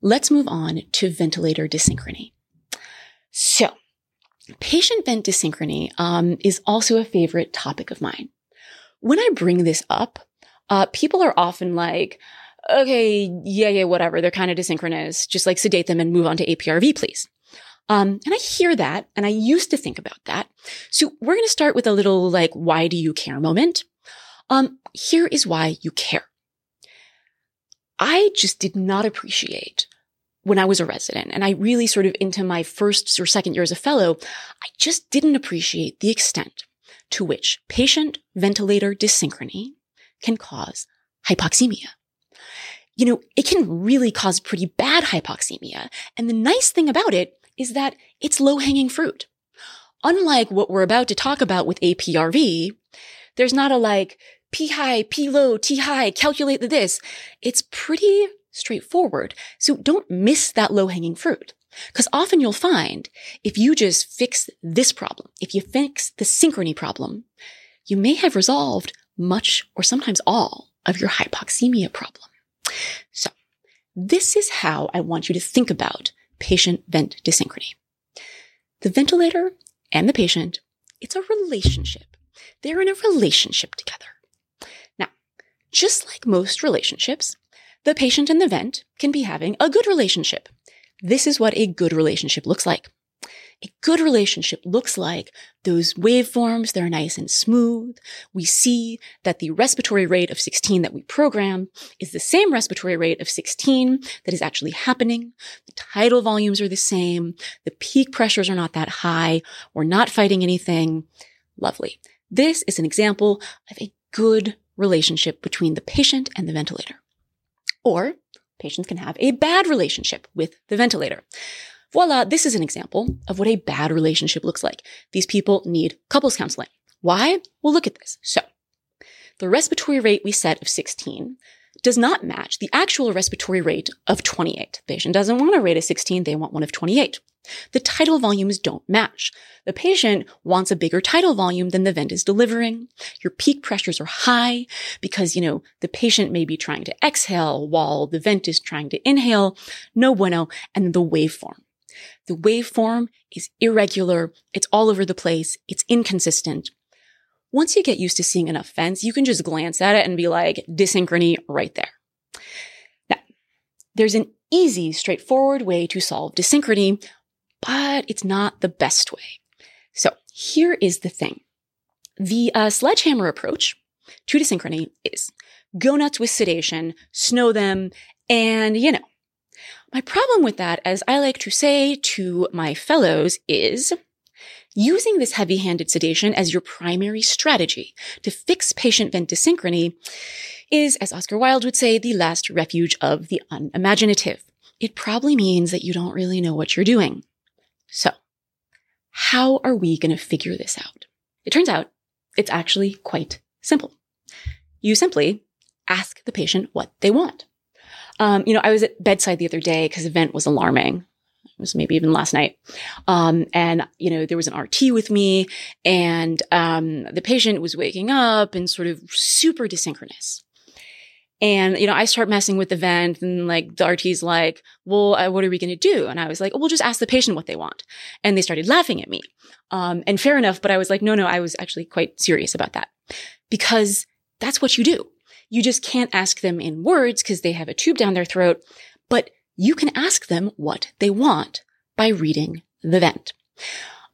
let's move on to ventilator dyssynchrony. So, patient vent dyssynchrony um, is also a favorite topic of mine. When I bring this up, uh, people are often like, okay, yeah, yeah, whatever. They're kind of desynchronous. Just like sedate them and move on to APRV, please. Um, and I hear that and I used to think about that. So we're going to start with a little like, why do you care moment? Um, here is why you care. I just did not appreciate when I was a resident and I really sort of into my first or second year as a fellow, I just didn't appreciate the extent to which patient ventilator dyssynchrony can cause hypoxemia. You know, it can really cause pretty bad hypoxemia. And the nice thing about it is that it's low hanging fruit. Unlike what we're about to talk about with APRV, there's not a like P high, P low, T high, calculate the this. It's pretty straightforward. So don't miss that low hanging fruit. Because often you'll find if you just fix this problem, if you fix the synchrony problem, you may have resolved much or sometimes all of your hypoxemia problem. So this is how I want you to think about patient vent dyssynchrony. The ventilator and the patient, it's a relationship. They're in a relationship together. Just like most relationships, the patient and the vent can be having a good relationship. This is what a good relationship looks like. A good relationship looks like those waveforms, they're nice and smooth. We see that the respiratory rate of 16 that we program is the same respiratory rate of 16 that is actually happening. The tidal volumes are the same. The peak pressures are not that high. We're not fighting anything. Lovely. This is an example of a good relationship between the patient and the ventilator. Or patients can have a bad relationship with the ventilator. Voila, this is an example of what a bad relationship looks like. These people need couples counseling. Why? Well, look at this. So, the respiratory rate we set of 16 does not match the actual respiratory rate of 28. The patient doesn't want a rate of 16, they want one of 28. The tidal volumes don't match. The patient wants a bigger tidal volume than the vent is delivering. Your peak pressures are high because, you know, the patient may be trying to exhale while the vent is trying to inhale. No bueno. And the waveform. The waveform is irregular. It's all over the place. It's inconsistent. Once you get used to seeing enough vents, you can just glance at it and be like, dyssynchrony right there. Now, there's an easy, straightforward way to solve dyssynchrony, but it's not the best way. So here is the thing. The uh, sledgehammer approach to dyssynchrony is go nuts with sedation, snow them, and you know, my problem with that, as I like to say to my fellows, is using this heavy-handed sedation as your primary strategy to fix patient vent dyssynchrony is, as Oscar Wilde would say, the last refuge of the unimaginative. It probably means that you don't really know what you're doing. So, how are we going to figure this out? It turns out it's actually quite simple. You simply ask the patient what they want. Um, you know, I was at bedside the other day because the vent was alarming. It was maybe even last night. Um, and, you know, there was an RT with me and, um, the patient was waking up and sort of super desynchronous. And, you know, I start messing with the vent and like the RT's like, well, uh, what are we going to do? And I was like, oh, we'll just ask the patient what they want. And they started laughing at me. Um, and fair enough, but I was like, no, no, I was actually quite serious about that because that's what you do. You just can't ask them in words because they have a tube down their throat, but you can ask them what they want by reading the vent.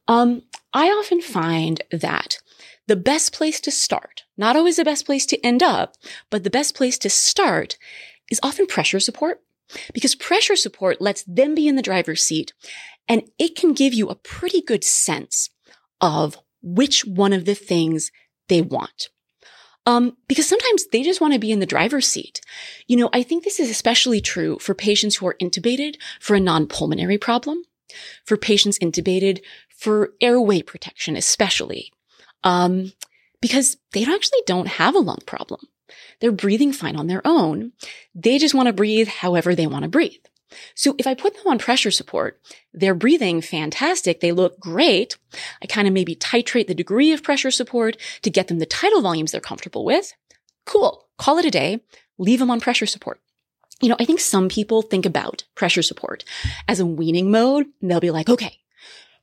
Um, I often find that the best place to start, not always the best place to end up, but the best place to start is often pressure support because pressure support lets them be in the driver's seat and it can give you a pretty good sense of which one of the things they want. Um, because sometimes they just want to be in the driver's seat. You know, I think this is especially true for patients who are intubated for a non-pulmonary problem, for patients intubated for airway protection, especially, um, because they actually don't have a lung problem. They're breathing fine on their own. They just want to breathe however they want to breathe. So if I put them on pressure support, they're breathing fantastic. They look great. I kind of maybe titrate the degree of pressure support to get them the tidal volumes they're comfortable with. Cool. Call it a day. Leave them on pressure support. you know, I think some people think about pressure support as a weaning mode and they'll be like, okay,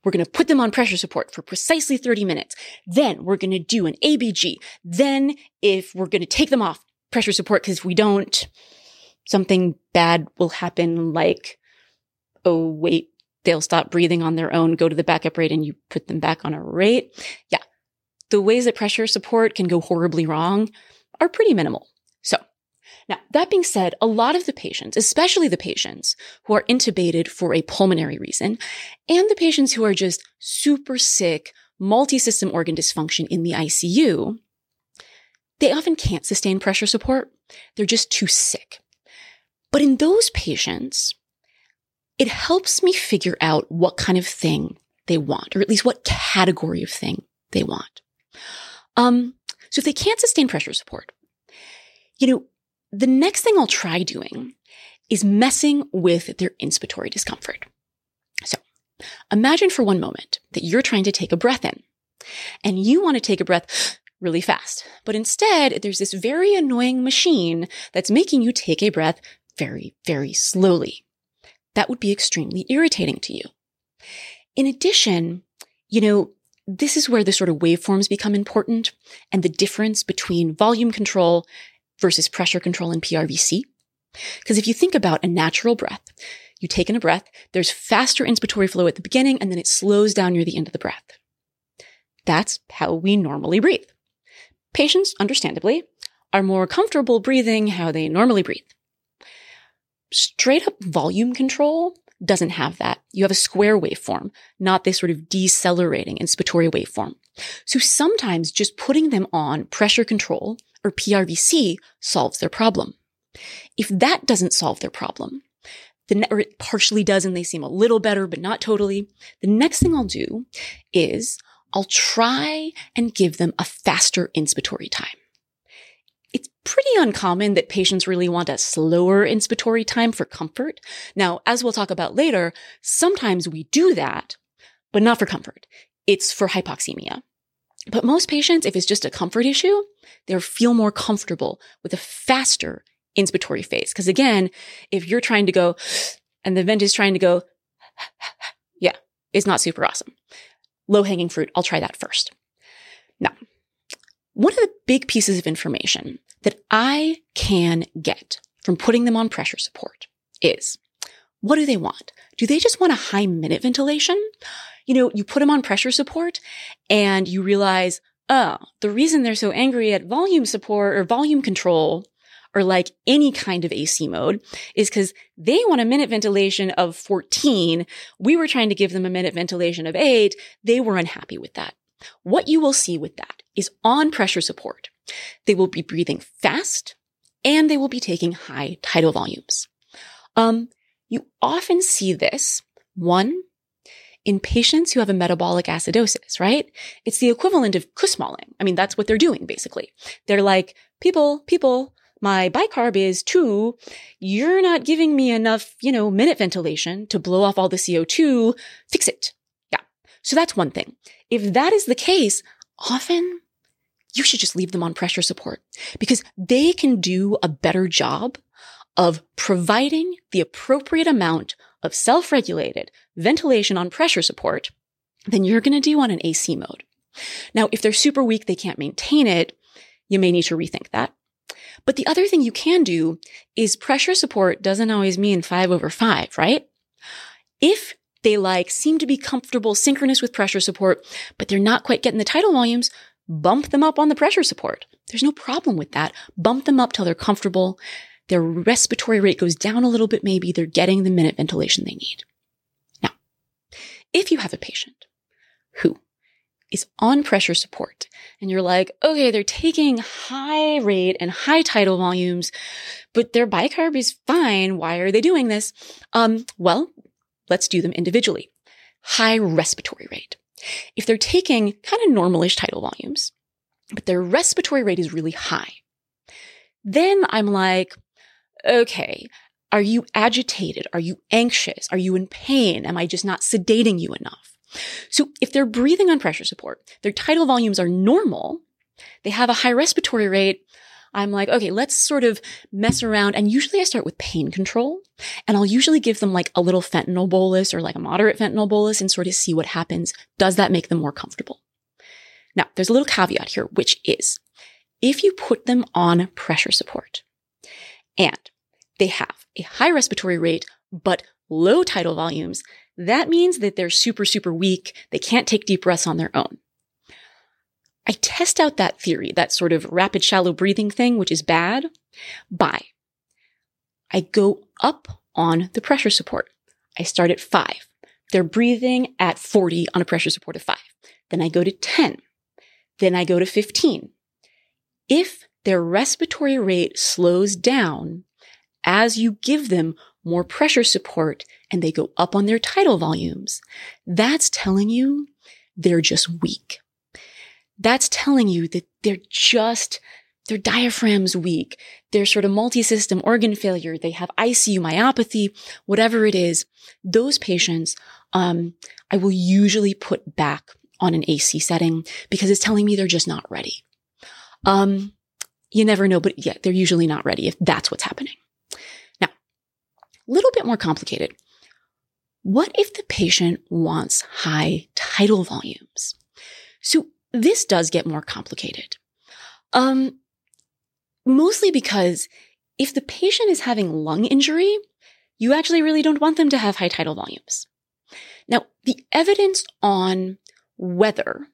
we're going to put them on pressure support for precisely 30 minutes. Then we're going to do an ABG. Then if we're going to take them off pressure support, because if we don't, something bad will happen like, oh, wait, they'll stop breathing on their own, go to the backup rate and you put them back on a rate. Yeah. The ways that pressure support can go horribly wrong are pretty minimal. Now, that being said, a lot of the patients, especially the patients who are intubated for a pulmonary reason, and the patients who are just super sick, multi-system organ dysfunction in the ICU, they often can't sustain pressure support. They're just too sick. But in those patients, it helps me figure out what kind of thing they want, or at least what category of thing they want. Um, so if they can't sustain pressure support, you know, the next thing I'll try doing is messing with their inspiratory discomfort. So imagine for one moment that you're trying to take a breath in and you want to take a breath really fast, but instead there's this very annoying machine that's making you take a breath very, very slowly. That would be extremely irritating to you. In addition, you know, this is where the sort of waveforms become important and the difference between volume control versus pressure control in PRVC. Because if you think about a natural breath, you take in a breath, there's faster inspiratory flow at the beginning, and then it slows down near the end of the breath. That's how we normally breathe. Patients, understandably, are more comfortable breathing how they normally breathe. Straight up volume control doesn't have that. You have a square waveform, not this sort of decelerating inspiratory waveform. So sometimes just putting them on pressure control or PRVC solves their problem. If that doesn't solve their problem, the or it partially does and they seem a little better, but not totally, the next thing I'll do is I'll try and give them a faster inspiratory time. It's pretty uncommon that patients really want a slower inspiratory time for comfort. Now, as we'll talk about later, sometimes we do that, but not for comfort. It's for hypoxemia. But most patients, if it's just a comfort issue, they feel more comfortable with a faster inspiratory phase. Cause again, if you're trying to go and the vent is trying to go, yeah, it's not super awesome. Low hanging fruit. I'll try that first. Now, one of the big pieces of information that I can get from putting them on pressure support is what do they want? Do they just want a high minute ventilation? You know, you put them on pressure support and you realize, oh, the reason they're so angry at volume support or volume control or like any kind of AC mode is because they want a minute ventilation of 14. We were trying to give them a minute ventilation of eight. They were unhappy with that. What you will see with that is on pressure support. They will be breathing fast and they will be taking high tidal volumes. Um, you often see this one in patients who have a metabolic acidosis, right? It's the equivalent of Kussmauling. I mean, that's what they're doing basically. They're like, people, people, my bicarb is two. You're not giving me enough, you know, minute ventilation to blow off all the CO2. Fix it. Yeah. So that's one thing. If that is the case, often you should just leave them on pressure support because they can do a better job of providing the appropriate amount of self-regulated ventilation on pressure support than you're going to do on an AC mode. Now, if they're super weak, they can't maintain it, you may need to rethink that. But the other thing you can do is pressure support doesn't always mean five over five, right? If they like seem to be comfortable synchronous with pressure support, but they're not quite getting the tidal volumes, bump them up on the pressure support. There's no problem with that. Bump them up till they're comfortable. Their respiratory rate goes down a little bit, maybe they're getting the minute ventilation they need. Now, if you have a patient who is on pressure support and you're like, okay, they're taking high rate and high tidal volumes, but their bicarb is fine. Why are they doing this? Um, well, let's do them individually. High respiratory rate. If they're taking kind of normalish tidal volumes, but their respiratory rate is really high, then I'm like, okay, are you agitated? Are you anxious? Are you in pain? Am I just not sedating you enough? So if they're breathing on pressure support, their tidal volumes are normal, they have a high respiratory rate, I'm like, okay, let's sort of mess around. And usually I start with pain control and I'll usually give them like a little fentanyl bolus or like a moderate fentanyl bolus and sort of see what happens. Does that make them more comfortable? Now, there's a little caveat here, which is if you put them on pressure support and they have a high respiratory rate, but low tidal volumes, that means that they're super, super weak. They can't take deep breaths on their own. I test out that theory, that sort of rapid shallow breathing thing, which is bad, by I go up on the pressure support. I start at five. They're breathing at 40 on a pressure support of five. Then I go to 10. Then I go to 15. If their respiratory rate slows down as you give them more pressure support and they go up on their tidal volumes, that's telling you they're just weak. That's telling you that they're just, their diaphragm's weak. They're sort of multi-system organ failure. They have ICU myopathy, whatever it is. Those patients, um, I will usually put back on an AC setting because it's telling me they're just not ready. Um, you never know, but yeah, they're usually not ready if that's what's happening. Now, a little bit more complicated. What if the patient wants high tidal volumes? So this does get more complicated. Um, mostly because if the patient is having lung injury, you actually really don't want them to have high tidal volumes. Now, the evidence on whether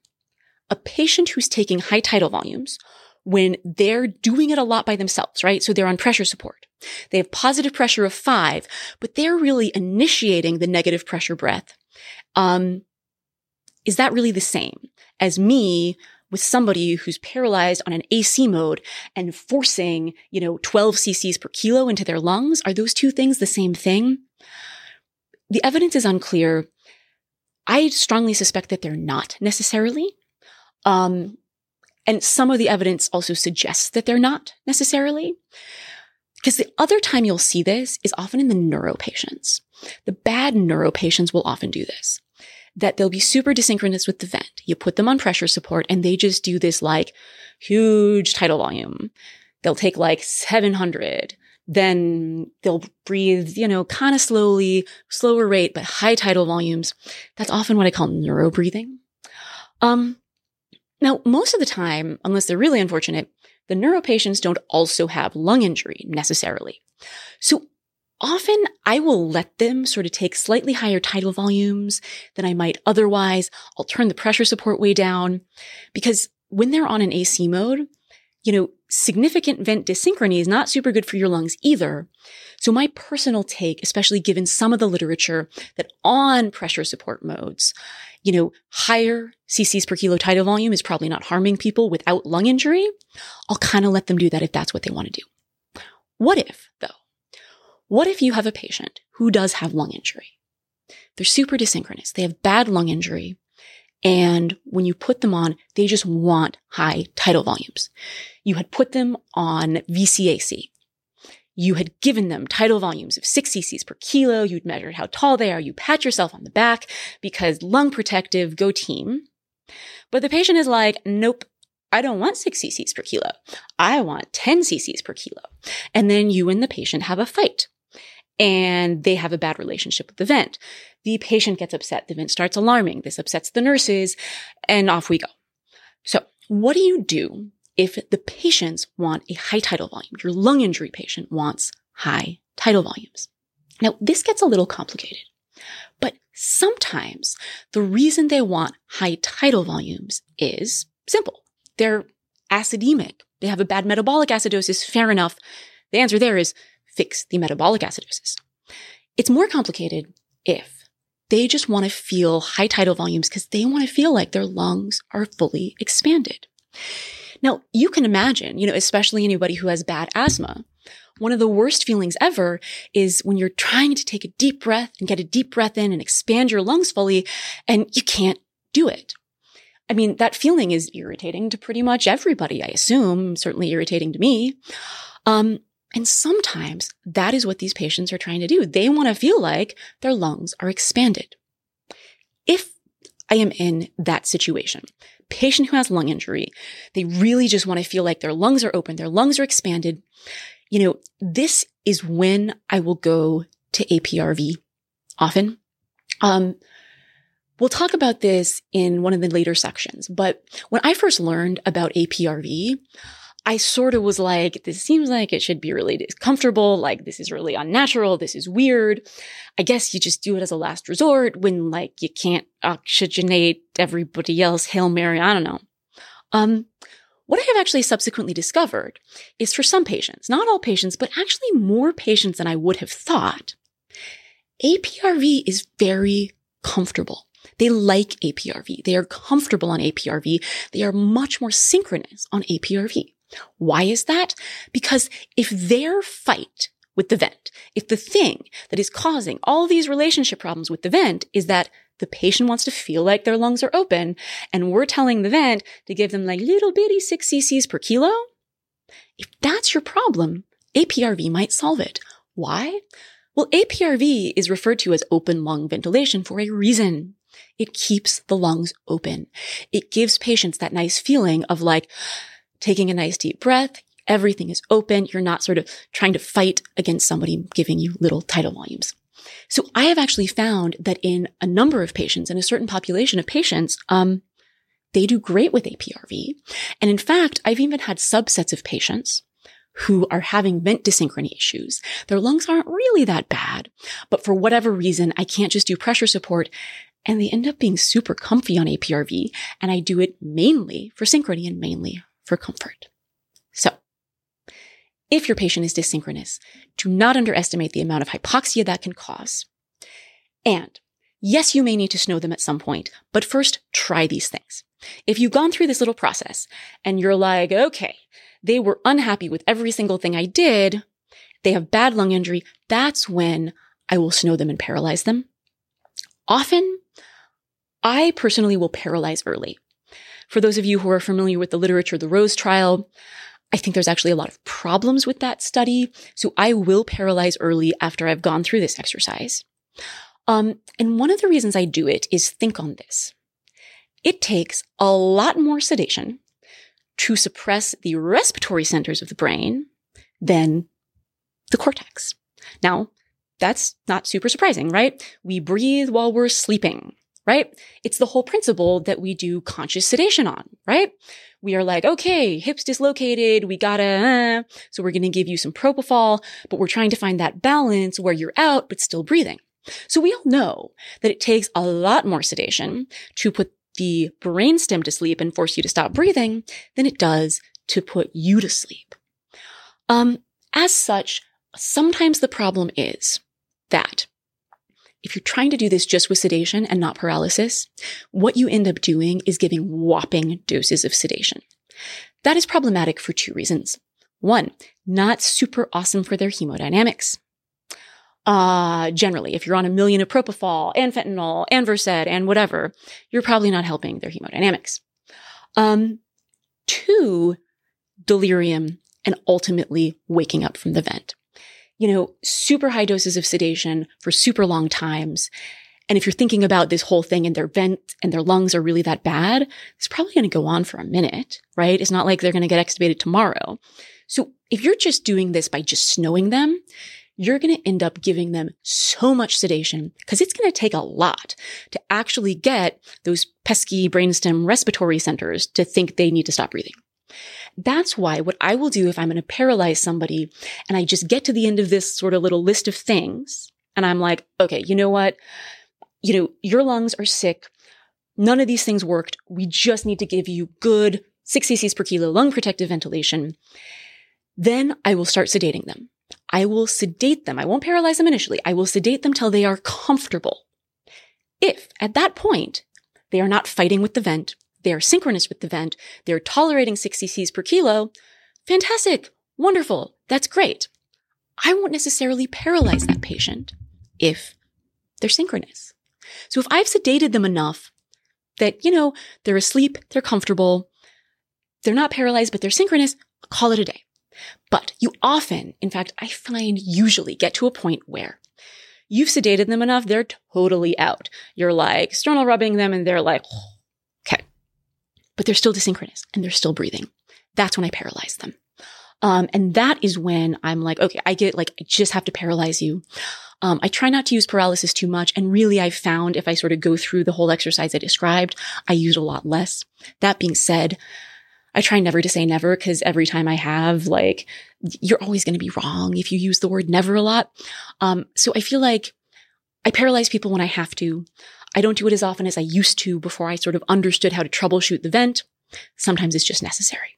a patient who's taking high tidal volumes when they're doing it a lot by themselves, right? So they're on pressure support. They have positive pressure of five, but they're really initiating the negative pressure breath. Um, is that really the same as me with somebody who's paralyzed on an AC mode and forcing, you know, 12 cc's per kilo into their lungs? Are those two things the same thing? The evidence is unclear. I strongly suspect that they're not necessarily. Um, and some of the evidence also suggests that they're not necessarily. Because the other time you'll see this is often in the neuro patients. The bad neuro patients will often do this that they'll be super desynchronous with the vent. You put them on pressure support and they just do this like huge tidal volume. They'll take like 700. Then they'll breathe, you know, kind of slowly, slower rate, but high tidal volumes. That's often what I call neuro breathing. Um, now, most of the time, unless they're really unfortunate, the neuro patients don't also have lung injury necessarily. So often I will let them sort of take slightly higher tidal volumes than I might otherwise. I'll turn the pressure support way down because when they're on an AC mode, you know, significant vent dyssynchrony is not super good for your lungs either. So my personal take, especially given some of the literature that on pressure support modes, you know, higher cc's per kilo tidal volume is probably not harming people without lung injury. I'll kind of let them do that if that's what they want to do. What if, though, what if you have a patient who does have lung injury? They're super dyssynchronous. They have bad lung injury. And when you put them on, they just want high tidal volumes. You had put them on VCAC. You had given them tidal volumes of six cc's per kilo. You'd measured how tall they are. You pat yourself on the back because lung protective, go team. But the patient is like, nope, I don't want six cc's per kilo. I want 10 cc's per kilo. And then you and the patient have a fight and they have a bad relationship with the vent. The patient gets upset. The vent starts alarming. This upsets the nurses and off we go. So what do you do if the patients want a high tidal volume? Your lung injury patient wants high tidal volumes. Now this gets a little complicated, but sometimes the reason they want high tidal volumes is simple. They're acidemic. They have a bad metabolic acidosis. Fair enough. The answer there is fix the metabolic acidosis. It's more complicated if they just want to feel high tidal volumes because they want to feel like their lungs are fully expanded. Now, you can imagine, you know, especially anybody who has bad asthma, one of the worst feelings ever is when you're trying to take a deep breath and get a deep breath in and expand your lungs fully and you can't do it. I mean, that feeling is irritating to pretty much everybody, I assume, certainly irritating to me. Um, and sometimes that is what these patients are trying to do. They want to feel like their lungs are expanded. If I am in that situation, patient who has lung injury, they really just want to feel like their lungs are open, their lungs are expanded. You know, this is when I will go to APRV often. Um, we'll talk about this in one of the later sections, but when I first learned about APRV, I sort of was like, this seems like it should be really comfortable. Like, this is really unnatural. This is weird. I guess you just do it as a last resort when like you can't oxygenate everybody else. Hail Mary. I don't know. Um, what I have actually subsequently discovered is for some patients, not all patients, but actually more patients than I would have thought, APRV is very comfortable. They like APRV. They are comfortable on APRV. They are much more synchronous on APRV. Why is that? Because if their fight with the vent, if the thing that is causing all these relationship problems with the vent is that the patient wants to feel like their lungs are open and we're telling the vent to give them like little bitty six cc's per kilo, if that's your problem, APRV might solve it. Why? Well, APRV is referred to as open lung ventilation for a reason. It keeps the lungs open. It gives patients that nice feeling of like taking a nice deep breath. Everything is open. You're not sort of trying to fight against somebody giving you little tidal volumes. So I have actually found that in a number of patients, in a certain population of patients, um, they do great with APRV. And in fact, I've even had subsets of patients who are having vent dyssynchrony issues. Their lungs aren't really that bad, but for whatever reason, I can't just do pressure support and they end up being super comfy on APRV. And I do it mainly for synchrony and mainly for comfort. So if your patient is dyssynchronous, do not underestimate the amount of hypoxia that can cause. And yes, you may need to snow them at some point, but first try these things. If you've gone through this little process and you're like, okay, they were unhappy with every single thing I did. They have bad lung injury. That's when I will snow them and paralyze them. Often, I personally will paralyze early. For those of you who are familiar with the literature, the Rose trial, I think there's actually a lot of problems with that study. So I will paralyze early after I've gone through this exercise. Um, and one of the reasons I do it is think on this. It takes a lot more sedation to suppress the respiratory centers of the brain than the cortex. Now, that's not super surprising, right? We breathe while we're sleeping, right? It's the whole principle that we do conscious sedation on, right? We are like, okay, hips dislocated. We gotta, uh, so we're going to give you some propofol, but we're trying to find that balance where you're out, but still breathing. So we all know that it takes a lot more sedation to put the brainstem to sleep and force you to stop breathing than it does to put you to sleep. Um, as such, sometimes the problem is that if you're trying to do this just with sedation and not paralysis, what you end up doing is giving whopping doses of sedation. That is problematic for two reasons. One, not super awesome for their hemodynamics. Uh, generally, if you're on a million of propofol and fentanyl and Versed and whatever, you're probably not helping their hemodynamics. Um, two, delirium and ultimately waking up from the vent. You know, super high doses of sedation for super long times. And if you're thinking about this whole thing and their vent and their lungs are really that bad, it's probably going to go on for a minute, right? It's not like they're going to get extubated tomorrow. So if you're just doing this by just snowing them, you're going to end up giving them so much sedation because it's going to take a lot to actually get those pesky brainstem respiratory centers to think they need to stop breathing. That's why what I will do if I'm going to paralyze somebody and I just get to the end of this sort of little list of things and I'm like, okay, you know what? You know, your lungs are sick. None of these things worked. We just need to give you good six cc's per kilo lung protective ventilation. Then I will start sedating them. I will sedate them. I won't paralyze them initially. I will sedate them till they are comfortable. If at that point they are not fighting with the vent, they are synchronous with the vent, they're tolerating 60 cc's per kilo, fantastic, wonderful, that's great. I won't necessarily paralyze that patient if they're synchronous. So if I've sedated them enough that, you know, they're asleep, they're comfortable, they're not paralyzed, but they're synchronous, call it a day. But you often, in fact, I find usually get to a point where you've sedated them enough, they're totally out. You're like sternal rubbing them and they're like, okay. But they're still desynchronous and they're still breathing. That's when I paralyze them. Um, and that is when I'm like, okay, I get like, I just have to paralyze you. Um, I try not to use paralysis too much. And really, I've found if I sort of go through the whole exercise I described, I use a lot less. That being said, I try never to say never because every time I have, like, you're always going to be wrong if you use the word never a lot. Um, so I feel like I paralyze people when I have to. I don't do it as often as I used to before I sort of understood how to troubleshoot the vent. Sometimes it's just necessary.